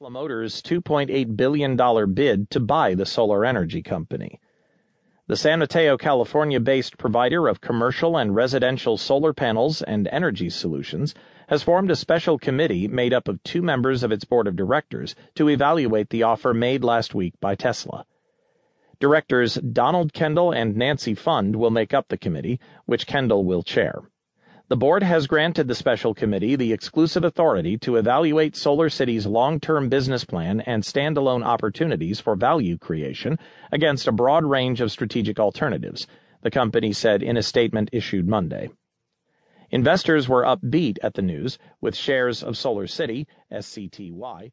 Tesla Motors' $2.8 billion bid to buy the solar energy company. The San Mateo, California based provider of commercial and residential solar panels and energy solutions has formed a special committee made up of two members of its board of directors to evaluate the offer made last week by Tesla. Directors Donald Kendall and Nancy Pfund will make up the committee, which Kendall will chair. The board has granted the special committee the exclusive authority to evaluate SolarCity's long-term business plan and standalone opportunities for value creation against a broad range of strategic alternatives, the company said in a statement issued Monday. Investors were upbeat at the news, with shares of SolarCity, SCTY,